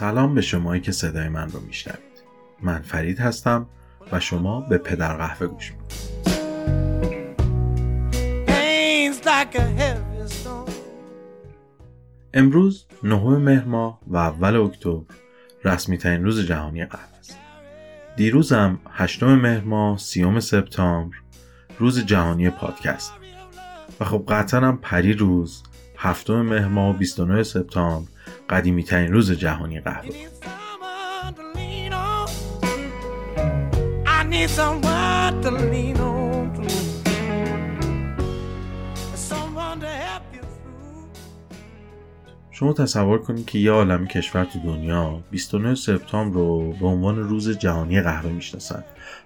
سلام به شمایی که صدای من رو میشنوید. من فرید هستم و شما به پدر قهوه گوش می‌کنید. امروز نهم مهر ماه و اول اکتبر رسمی ترین روز جهانی قهوه است. دیروزم هشتم مهر ماه سیوم سپتامبر روز جهانی پادکست. و خب قطعا هم پری روز هفتم مهر ماه و 29 سپتامبر قدیمی ترین روز جهانی قهوه شما تصور کنید که یه عالم کشور تو دنیا 29 سپتامبر رو به عنوان روز جهانی قهوه می‌شناسن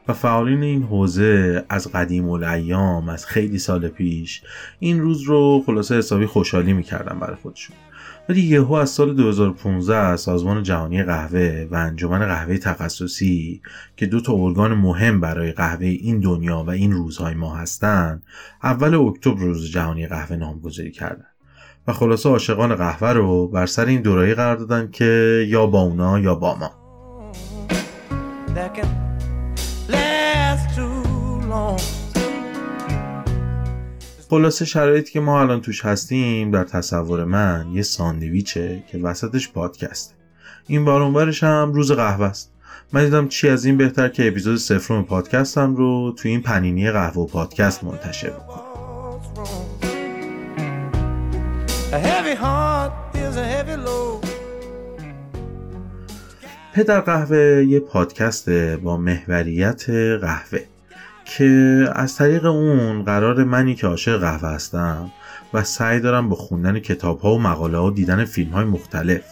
و فعالین این حوزه از قدیم الایام از خیلی سال پیش این روز رو خلاصه حسابی خوشحالی می‌کردن برای خودشون. ولی یهو از سال 2015 سازمان جهانی قهوه و انجمن قهوه تخصصی که دو تا ارگان مهم برای قهوه این دنیا و این روزهای ما هستند اول اکتبر روز جهانی قهوه نامگذاری کردن. و خلاصه عاشقان قهوه رو بر سر این دورایی قرار دادن که یا با اونا یا با ما. خلاصه شرایطی که ما الان توش هستیم در تصور من یه ساندویچه که وسطش پادکسته. این بارونورش هم روز قهوه است. من دیدم چی از این بهتر که اپیزود سفرم پادکستم رو تو این پنینی قهوه و پادکست منتشر بکنم. پدر قهوه یه پادکسته با محوریت قهوه. که از طریق اون قرار منی که عاشق قهوه هستم و سعی دارم با خوندن کتاب ها و مقاله ها و دیدن فیلم های مختلف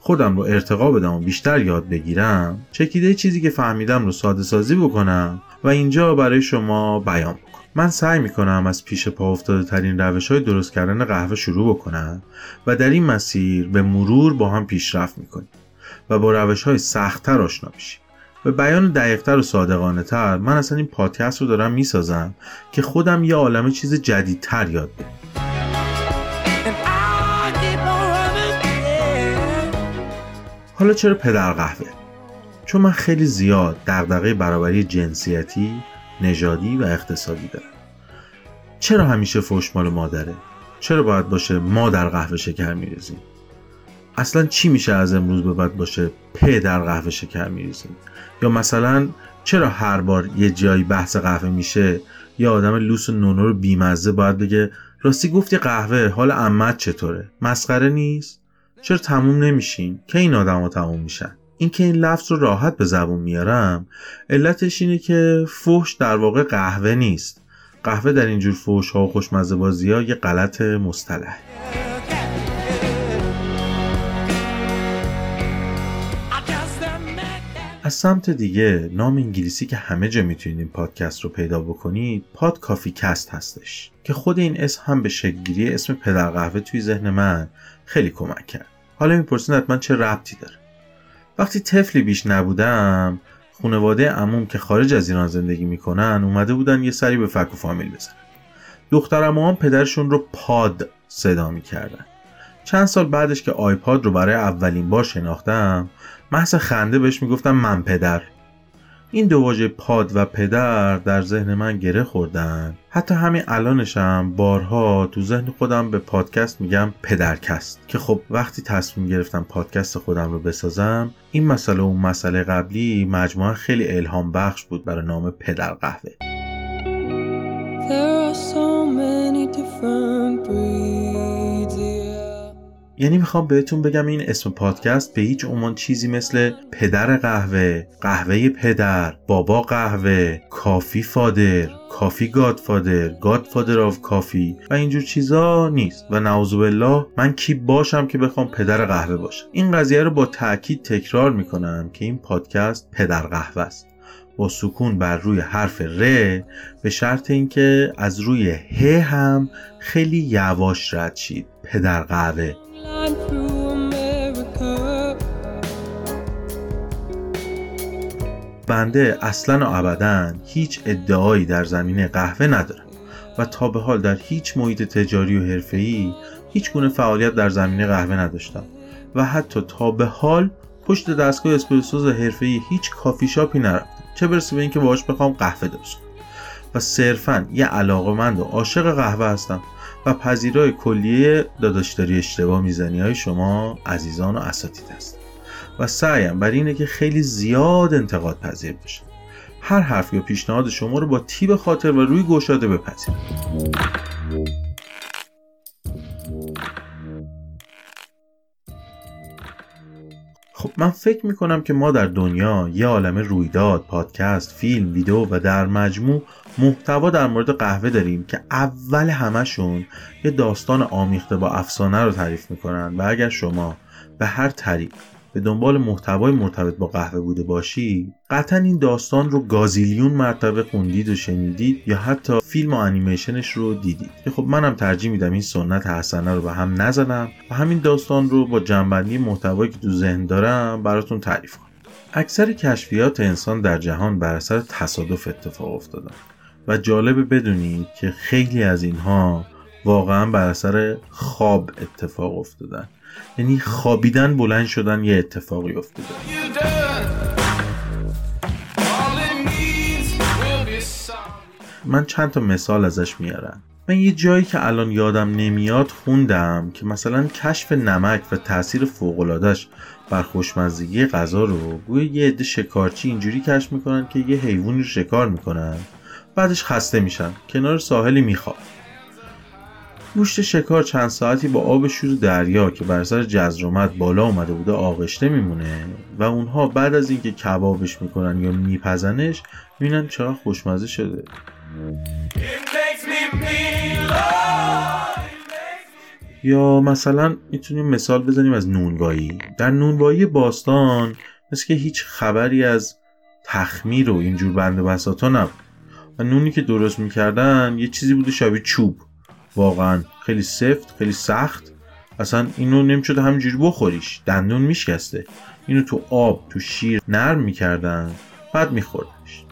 خودم رو ارتقا بدم و بیشتر یاد بگیرم چکیده چیزی که فهمیدم رو ساده سازی بکنم و اینجا برای شما بیان بکنم. من سعی می‌کنم از پیش پا افتاده ترین روش های درست کردن قهوه شروع بکنم و در این مسیر به مرور با هم پیشرفت می‌کنیم و با روش های سختتر آشنا میشیم. به بیان دقیقتر و صادقانه تر من اصلا این پادکست رو دارم می‌سازم که خودم یه عالم چیز جدیدتر یاد بگیرم حالا چرا پدر قهوه؟ چون من خیلی زیاد دغدغه برابری جنسیتی، نژادی و اقتصادی دارم. چرا همیشه فوش مال مادره؟ چرا باید باشه ما در قهوه شکر میریزیم؟ اصلا چی میشه از امروز به بعد باشه پ در قهوه شکر میریزیم؟ یا مثلا چرا هر بار یه جایی بحث قهوه میشه یا آدم لوس و نونو رو بیمزه باید بگه راستی گفتی قهوه حال امت چطوره؟ مسخره نیست؟ چرا تموم نمیشین؟ که این آدم ها تموم میشن؟ این که این لفظ رو راحت به زبون میارم علتش اینه که فحش در واقع قهوه نیست. قهوه در اینجور فحش ها و خوشمزه بازی ها یه غلط مصطلح از سمت دیگه نام انگلیسی که همه جا می‌تونید این پادکست رو پیدا بکنید Pod Coffee Cast هستش که خود این اسم هم به شکلگیری اسم پدر قهوه توی ذهن من خیلی کمک کرد. حالا می‌پرسین حتما چه ربطی داره. وقتی طفلی بیش نبودم خانواده عموم که خارج از ایران زندگی می‌کنن اومده بودن یه سری به فک و فامیل بزنن. دخترعموم هم پدرشون رو پاد صدا می‌کردن. چند سال بعدش که iPod رو برای اولین بار شناختم محض خنده بهش می‌گفتم من پدر. این دو واژه پاد و پدر در ذهن من گره خوردن. حتی همین الانشم بارها تو ذهن خودم به پادکست میگم پدرکست. که خب وقتی تصمیم گرفتم پادکست خودم رو بسازم این مسئله و اون مسئله قبلی مجموعه خیلی الهام بخش بود برای نام پدر قهوه. یعنی می‌خوام بهتون بگم این اسم پادکست به هیچ عنوان چیزی مثل پدر قهوه، قهوه پدر، بابا قهوه، coffee father، coffee godfather، godfather of coffee و اینجور چیزا نیست. و نعوذ بالله من کی باشم که بخوام پدر قهوه باشم؟ این قضیه رو با تاکید تکرار می‌کنم که این پادکست پدر قهوه است. با سکون بر روی حرف ر به شرط اینکه از روی ه هم خیلی یواش رد شید. پدر قهوه. بنده اصلا و ابدا هیچ ادعایی در زمینه قهوه ندارم. و تا به حال در هیچ محیط تجاری و حرفه‌ای هیچ گونه فعالیت در زمینه قهوه نداشتم. و حتی تا به حال پشت دستگاه اسپرسوز حرفه‌ای هیچ کافی شاپی نرفتم. چه برسه به اینکه باهاش بخوام قهوه درست کنم. و صرفا یه علاقمند و عاشق قهوه هستم. و پذیرای کلیه داداشداری اشتباه می‌زنی های شما عزیزان و اساتید هستم و سعیم بر اینه که خیلی زیاد انتقاد پذیر باشه هر حرف یا پیشنهاد شما رو با تیب خاطر و روی گشاده بپذیرم خب من فکر می‌کنم که ما در دنیا یه عالم رویداد، پادکست، فیلم، ویدیو و در مجموع محتوا در مورد قهوه داریم که اول همشون یه داستان آمیخته با افسانه رو تعریف می‌کنن. و اگر شما به هر طریق به دنبال محتوای مرتبط با قهوه بوده باشی قطعا این داستان رو گازیلیون مرتبه خوندید و شنیدید یا حتی فیلم و انیمیشنش رو دیدید. که خب منم ترجیح میدم این سنت حسنه رو به هم نزنم و همین داستان رو با جنبندی محتوایی که تو ذهن دارم براتون تعریف کنم. اکثر کشفیات انسان در جهان بر اثر تصادف اتفاق افتادن و جالبه بدونید که خیلی از اینها واقعا بر اثر خواب اتفاق افتادن. یعنی خوابیدن بلند شدن یه اتفاقی افتاده. من چند تا مثال ازش میارم. من یه جایی که الان یادم نمیاد خوندم که مثلا کشف نمک و تاثیر فوقلادش بر خوشمزگی غذا رو گویا یه عده شکارچی اینجوری کشف می‌کنن که یه حیوانی رو شکار می‌کنن. بعدش خسته میشن. کنار ساحلی میخواب گوشت شکار چند ساعتی با آب شور دریا که بر سر جزرومت بالا اومده بوده آغشته میمونه و اونها بعد از اینکه کبابش می‌کنن یا میپزنش می‌بینن چقدر خوشمزه شده. یا مثلا می‌تونیم مثال بزنیم از نونوایی. در نونوایی باستان مثل که هیچ خبری از تخمیر و اینجور بند بساطا نبود. و نونی که درست می‌کردن یه چیزی بوده شبیه چوب. واقعا خیلی سفت خیلی سخت. اصلا اینو نمی‌شده همینجوری بخوریش. دندون میشکسته. اینو تو آب تو شیر نرم می‌کردن. بعد میخوردش.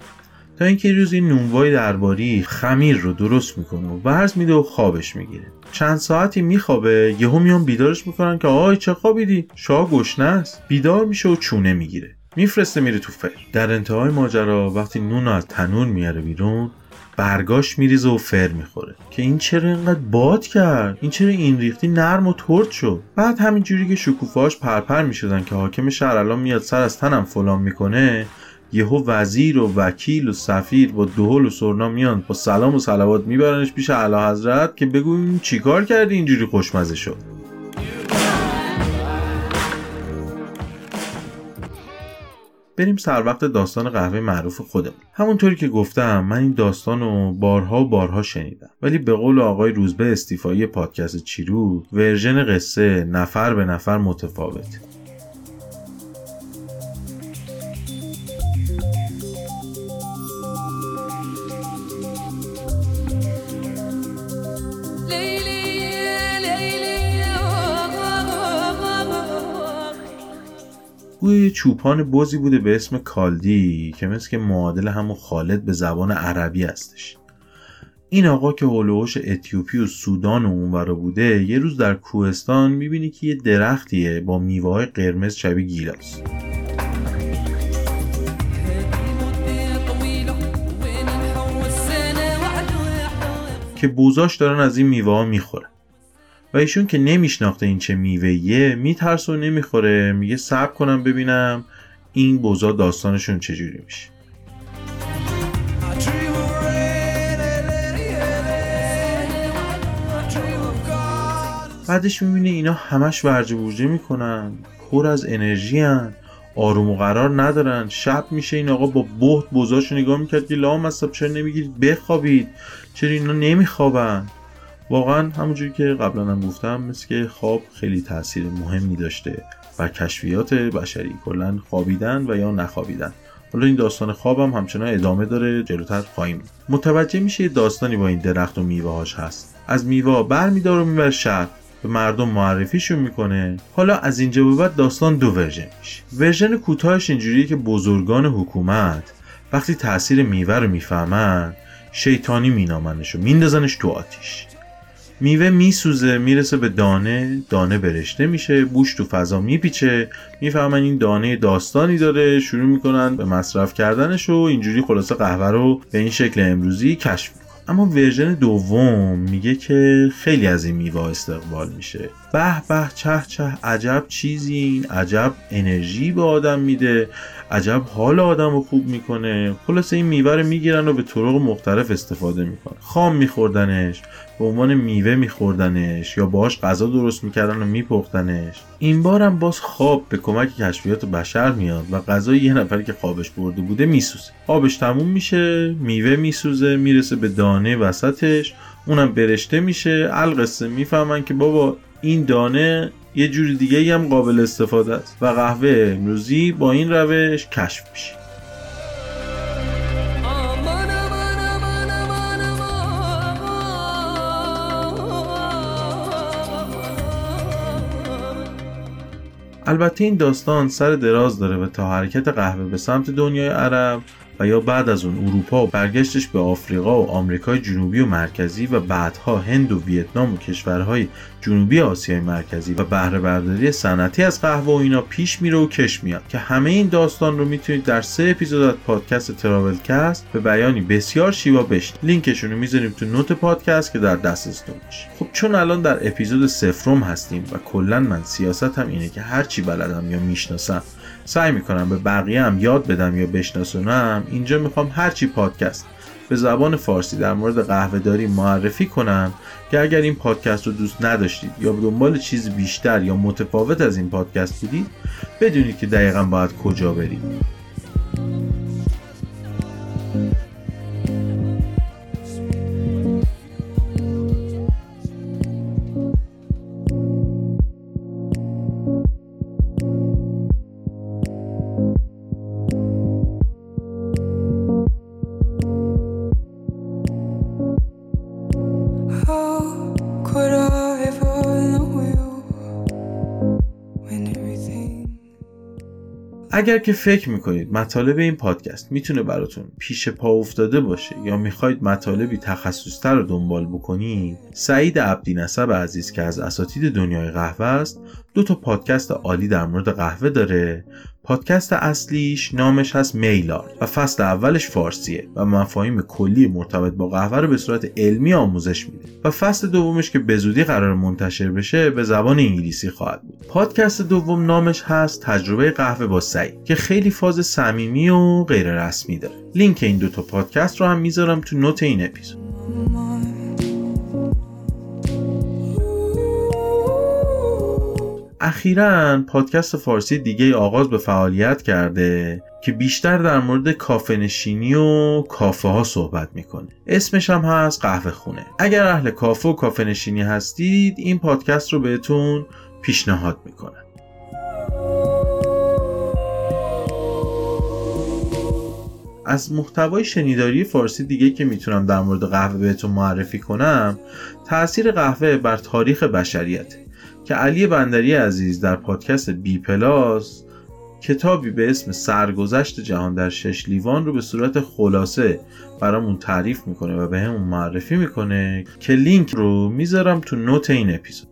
تا اینکه روز این نونوای درباری خمیر رو درست می‌کنه و ورز میده و خوابش می‌گیره. چند ساعتی میخوابه یهو میان بیدارش می‌کنن که آی چه خوابیدی؟ شاه گشنه است. بیدار میشه و چونه می‌گیره. میفرسته میره تو فر. در انتهای ماجرا وقتی نون از تنور میاره بیرون برگاش میریزه و فر می‌خوره. که این چرا اینقدر باد کرد؟ این چرا این ریختی نرم و ترد شد؟ بعد همینجوری که شکوفاش پرپر می‌شدن که حاکم شهر الان میاد سر از تنم فلان می‌کنه یهو وزیر و وکیل و سفیر با دهل و سرنا میان با سلام و صلوات میبرنش پیش اعلی حضرت که بگو چیکار کردی اینجوری خوشمزه شد؟ بریم سر وقت داستان قهوه معروف خودمون. همونطوری که گفتم من این داستان رو بارها و بارها شنیدم. ولی به قول آقای روزبه استیفایی پادکست چیرو ورژن قصه نفر به نفر متفاوته. گویا چوپان بزی بوده به اسم کالدی که مثل که معادل همون خالد به زبان عربی هستش. این آقا که هلوهوش اتیوپی و سودان و اونورا بوده یه روز در کوهستان می‌بینی که یه درختیه با میوه قرمز شبیه گیلاس. که بوزاش دارن از این میوه ها می‌خورن. و ایشون که نمیشناخته این چه میوهیه میترسه و نمی‌خوره. میگه صبر کنم ببینم این بوزا داستانشون چجوری میشه. بعدش می‌بینه اینا همش ورجه بورجه می‌کنن. پر از انرژی هن. آروم و قرار ندارن. شب میشه این آقا با بهت بوزاشو نگاه می‌کرد. که لام مصب چرا نمی‌گیرید؟ بخوابید. چرا اینا نمیخوابن؟ واقعا همونجوری که قبلا هم گفتم مثل که خواب خیلی تاثیر مهمی داشته بر کشفیات بشری. کلا خوابیدن و یا نخوابیدن. حالا این داستان خوابم همچنان ادامه داره جلوتر خواهیم متوجه میشه داستانی با این درخت و میوه هاش هست. از میوه بر میدار و می‌بره شهر. به مردم معرفیشون می‌کنه. حالا از اینجا به بعد داستان دو version میشه. version کوتاهش اینجوریه که بزرگان حکومت وقتی تاثیر میوه رو می‌فهمن شیطانی مینامنش و میندازنش تو آتیش. میوه میسوزه می‌رسه به دانه دانه برشته میشه بوش تو فضا میپیچه. می‌فهمن این دانه داستانی داره شروع می‌کنن به مصرف کردنش و اینجوری خلاصه قهوه رو به این شکل امروزی کشف اما ورژن دوم میگه که خیلی از این میوه استقبال میشه. به به چه چه عجب چیزی این عجب انرژی به آدم میده عجب حال آدم رو خوب می‌کنه. خلاص این میوه رو می‌گیرن و به طرق مختلف استفاده می‌کنن. خام میخوردنش به عنوان میوه میخوردنش یا باهاش غذا درست می‌کردن و میپختنش. این بارم باز خواب به کمک کشفیات بشر میاد و غذای یه نفری که خوابش برده بوده میسوزه. آبش تموم میشه میوه میسوزه می‌رسه به دانه وسطش اونم برشته میشه. القصه می‌فهمن که بابا این دانه یه جور دیگه هم قابل استفاده است. و قهوه امروزی با این روش کشف میشه. البته این داستان سر دراز داره و تا حرکت قهوه به سمت دنیای عرب و یا بعد از اون اروپا و برگشتش به آفریقا و آمریکای جنوبی و مرکزی و بعدها هند و ویتنام و کشورهای جنوبی آسیای مرکزی و بهره برداری صنعتی از قهوه و اینا پیش میره و کش میاد. که همه این داستان رو می‌تونید در سه اپیزود از پادکست Travel Cast به بیانی بسیار شیوا بشنوید لینکشون رو می‌ذاریم تو نوت پادکست که در دستتون باشه. خب چون الان در اپیزود سفرم هستیم و کلا من سیاستم اینه که هرچی بلدم یا می‌شناسم سعی می‌کنم به بقیه هم یاد بدم یا بشناسونم اینجا می‌خوام هرچی پادکست به زبان فارسی در مورد قهوه داری معرفی کنم که اگر این پادکست رو دوست نداشتید یا به دنبال چیز بیشتر یا متفاوت از این پادکست بودید بدونید که دقیقا باید کجا برید. اگر که فکر می‌کنید مطالب این پادکست می‌تونه براتون پیش پا افتاده باشه یا می‌خواید مطالبی تخصصتر رو دنبال بکنید سعید عبدی نسب عزیز که از اساتید دنیای قهوه است دو تا پادکست عالی در مورد قهوه داره. پادکست اصلیش نامش هست میلار و فصل اولش فارسیه و مفاهیم کلی مرتبط با قهوه رو به صورت علمی آموزش میده و فصل دومش که به زودی قرار منتشر بشه به زبان انگلیسی خواهد بود. پادکست دوم نامش هست تجربه قهوه با سعید که خیلی فاز صمیمی و غیر رسمی داره. لینک این دوتا پادکست رو هم می‌ذارم تو نوت این اپیزود. اخیرا پادکست فارسی دیگه آغاز به فعالیت کرده که بیشتر در مورد کافه نشینی و کافه ها صحبت می‌کنه. اسمش هم هست قهوه خونه. اگر اهل کافه و کافه نشینی هستید این پادکست رو بهتون پیشنهاد می‌کنه از محتوای شنیداری فارسی دیگه که می‌تونم در مورد قهوه بهتون معرفی کنم تاثیر قهوه بر تاریخ بشریت که علی بندری عزیز در پادکست بی پلاس کتابی به اسم سرگذشت جهان در شش لیوان رو به صورت خلاصه برامون تعریف می‌کنه و به همون معرفی می‌کنه که لینک رو می‌ذارم تو نوت این اپیزود.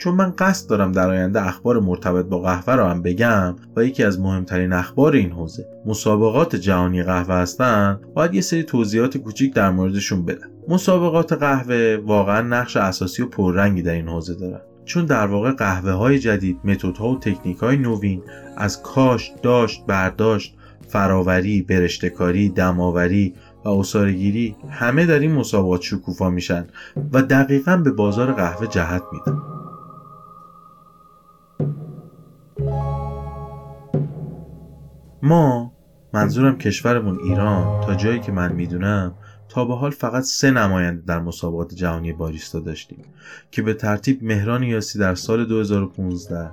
چون من قصد دارم در آینده اخبار مرتبط با قهوه رو هم بگم و یکی از مهمترین اخبار این حوزه. مسابقات جهانی قهوه هستن باید یه سری توضیحات کوچیک در موردشون بدم. مسابقات قهوه واقعا نقش اساسی و پررنگی در این حوزه دارن. چون در واقع قهوه های جدید متدها و تکنیک های نوین از کاش داشت برداشت فراوری برشتکاری دماوری و اصارگیری همه در این مسابقات شکوفا میشن و دقیقا به بازار قهوه جهت میدن. ما منظورم کشورمون ایران تا جایی که من می‌دونم تا به حال فقط سه نماینده در مسابقات جهانی باریستا داشتیم که به ترتیب مهران یاسی در سال 2015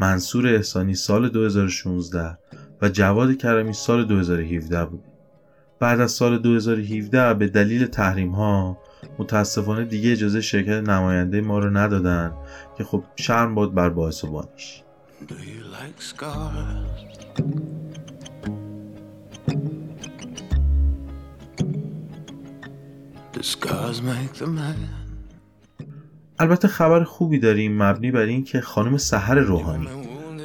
منصور احسانی سال 2016 و جواد کرمی سال 2017 بود بعد از سال 2017 به دلیل تحریم ها متاسفانه دیگه اجازه شرکت نماینده ما رو ندادن که خب شرم باد بر باعث و scars? البته خبر خوبی داریم مبنی بر این که خانم سحر روحانی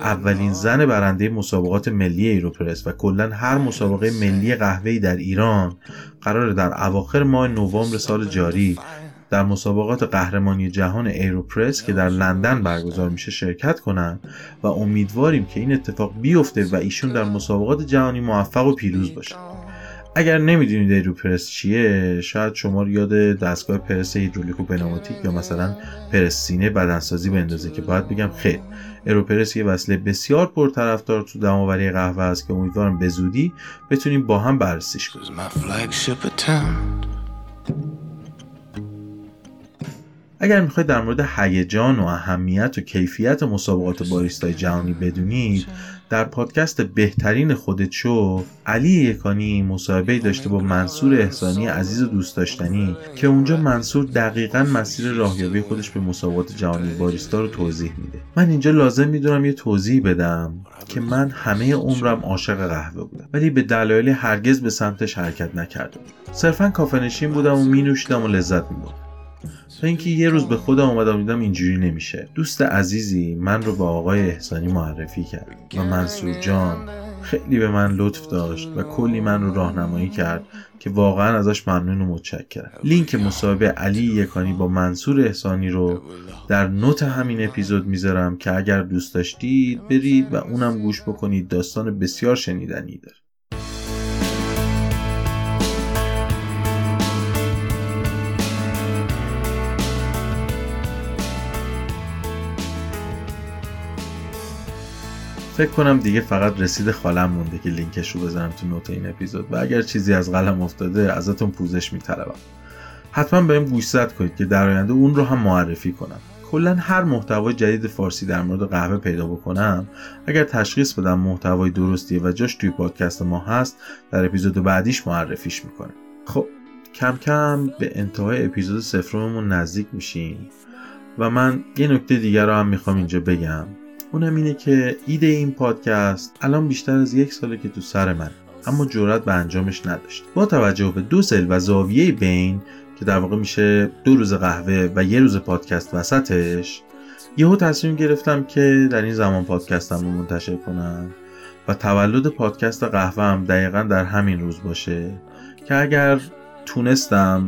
اولین زن برنده مسابقات ملی ایروپرس و کلا هر مسابقه ملی قهوه‌ای در ایران قرار در اواخر ماه نوامبر سال جاری در مسابقات قهرمانی جهان ایروپرس که در لندن برگزار میشه شرکت کنند و امیدواریم که این اتفاق بیفته و ایشون در مسابقات جهانی موفق و پیروز باشه. اگر نمی‌دونید ایروپرس چیه شاید شما رو یاد دستگاه پرس هیدرولیک و پنوماتیک یا مثلا پرس سینه بدنسازی بندازه که باید بگم خیر. ایروپرس یه وصله بسیار پرطرفدار تو دماوری قهوه است که امیدوارم به زودی بتونیم با هم بررسیش کنیم. اگر می‌خواید در مورد هیجان و اهمیت و کیفیت مسابقات باریستای جهانی بدونید در پادکست بهترین خودت شو علی یکانی مصاحبه داشته با منصور احسانی عزیز و دوست داشتنی که اونجا منصور دقیقا مسیر راهیابی خودش به مسابقات جهانی باریستا رو توضیح میده. من اینجا لازم می‌دونم یه توضیح بدم که من همه عمرم عاشق قهوه بودم ولی به دلایلی هرگز به سمتش حرکت نکردم صرفا کافه بودم و مینوشیدم و لذت میبردم. اینکه یه روز به خودم اومدم دیدم اینجوری نمیشه. دوست عزیزی من رو با آقای احسانی معرفی کرد و منصور جان خیلی به من لطف داشت و کلی من رو راهنمایی کرد که واقعا ازش ممنون و متشکرم. لینک مصاحبه علی یکانی با منصور احسانی رو در نوت همین اپیزود می‌ذارم که اگر دوست داشتید برید و اونم گوش بکنید. داستان بسیار شنیدنی داره. فکر کنم دیگه فقط رسید خالم مونده که لینکش رو بزنم تو نوت این اپیزود. و اگر چیزی از قلم افتاده ازتون پوزش میطلبم. حتما بهم گوشزد کنید که در آینده اون رو هم معرفی کنم. کلا هر محتوای جدید فارسی در مورد قهوه پیدا بکنم اگر تشخیص بدم محتوای درستیه و جاش توی پادکست ما هست در اپیزود بعدیش معرفیش می‌کنم خب کم کم به انتهای اپیزود سفرمون نزدیک میشیم. و من یه نکته دیگر رو هم می‌خوام اینجا بگم. اونم اینه که ایده این پادکست الان بیشتر از یک ساله که تو سر من اما جرات به انجامش نداشت. با توجه به دو سل و زاویه بین که در واقع میشه دو روز قهوه و یه روز پادکست وسطش یهو تصمیم گرفتم که در این زمان پادکستم رو منتشر کنم و تولد پادکست قهوه هم دقیقا در همین روز باشه که اگر تونستم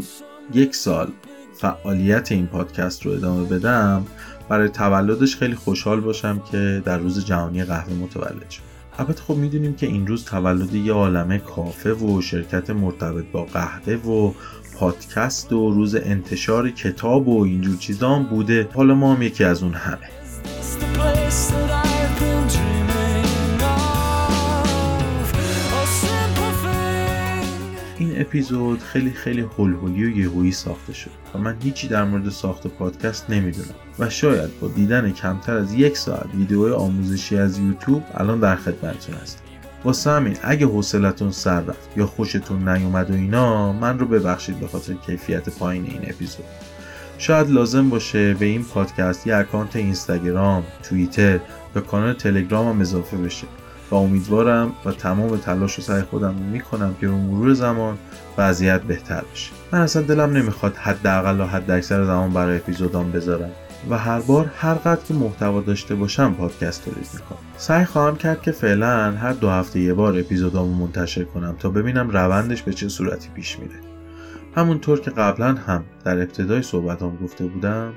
یک سال فعالیت این پادکست رو ادامه بدم برای تولدش خیلی خوشحال باشم که در روز جهانی قهوه متولد شد. البته خب می‌دونیم که این روز تولد یه عالمه کافه و شرکت مرتبط با قهوه و پادکست و روز انتشار کتاب و اینجور چیزا هم بوده. حالا ما هم یکی از اون همه. اپیزود خیلی خیلی هلهولی و یهویی ساخته شد و من هیچی در مورد ساخت پادکست نمی‌دونم و شاید با دیدن کمتر از یک ساعت ویدیو آموزشی از یوتیوب الان در خدمتتون هستم. واسه همین اگه حوصلتون سر رفت یا خوشتون نیومد و اینا من رو ببخشید به خاطر کیفیت پایین این اپیزود. شاید لازم باشه به این پادکست یه اکانت اینستاگرام، توییتر یا کانال تلگرام هم اضافه بشه. و امیدوارم و تمام تلاش و سعی خودم می‌کنم که به مرور زمان وضعیت بهتر بشه. من اصلا دلم نمی‌خواد حداقل و حد اکثر زمان برای اپیزودام بذارم و هر بار هر قدر که محتوا داشته باشم پادکست تولید می‌کنم. سعی خواهم کرد که فعلا هر دو هفته یه بار اپیزودامو منتشر کنم تا ببینم روندش به چه صورتی پیش میره. همونطور که قبلا هم در ابتدای صحبتام گفته بودم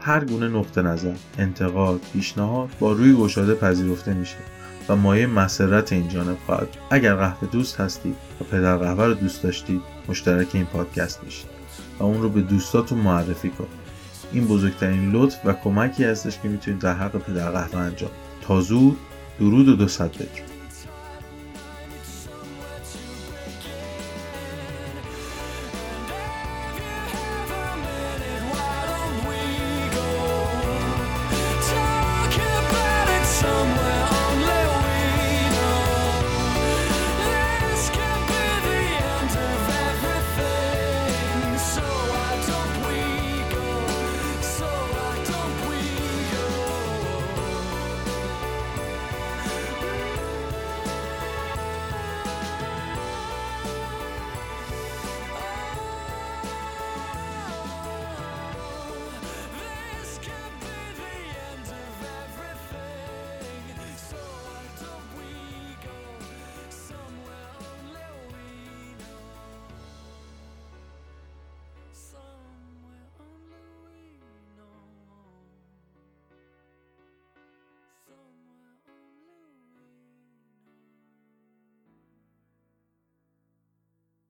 هر گونه نقطه نظر انتقاد پیشنهاد با روی گشاده پذیرفته میشه. و مایه مسرت این جانب خواهد اگر قهوه دوست هستید و پدر قهوه رو دوست داشتید مشترک این پادکست میشید و اون رو به دوستاتون معرفی کنید این بزرگترین لطف و کمکی هستش که می‌تونید در حق پدر قهوه انجام تا زود درود و دو صد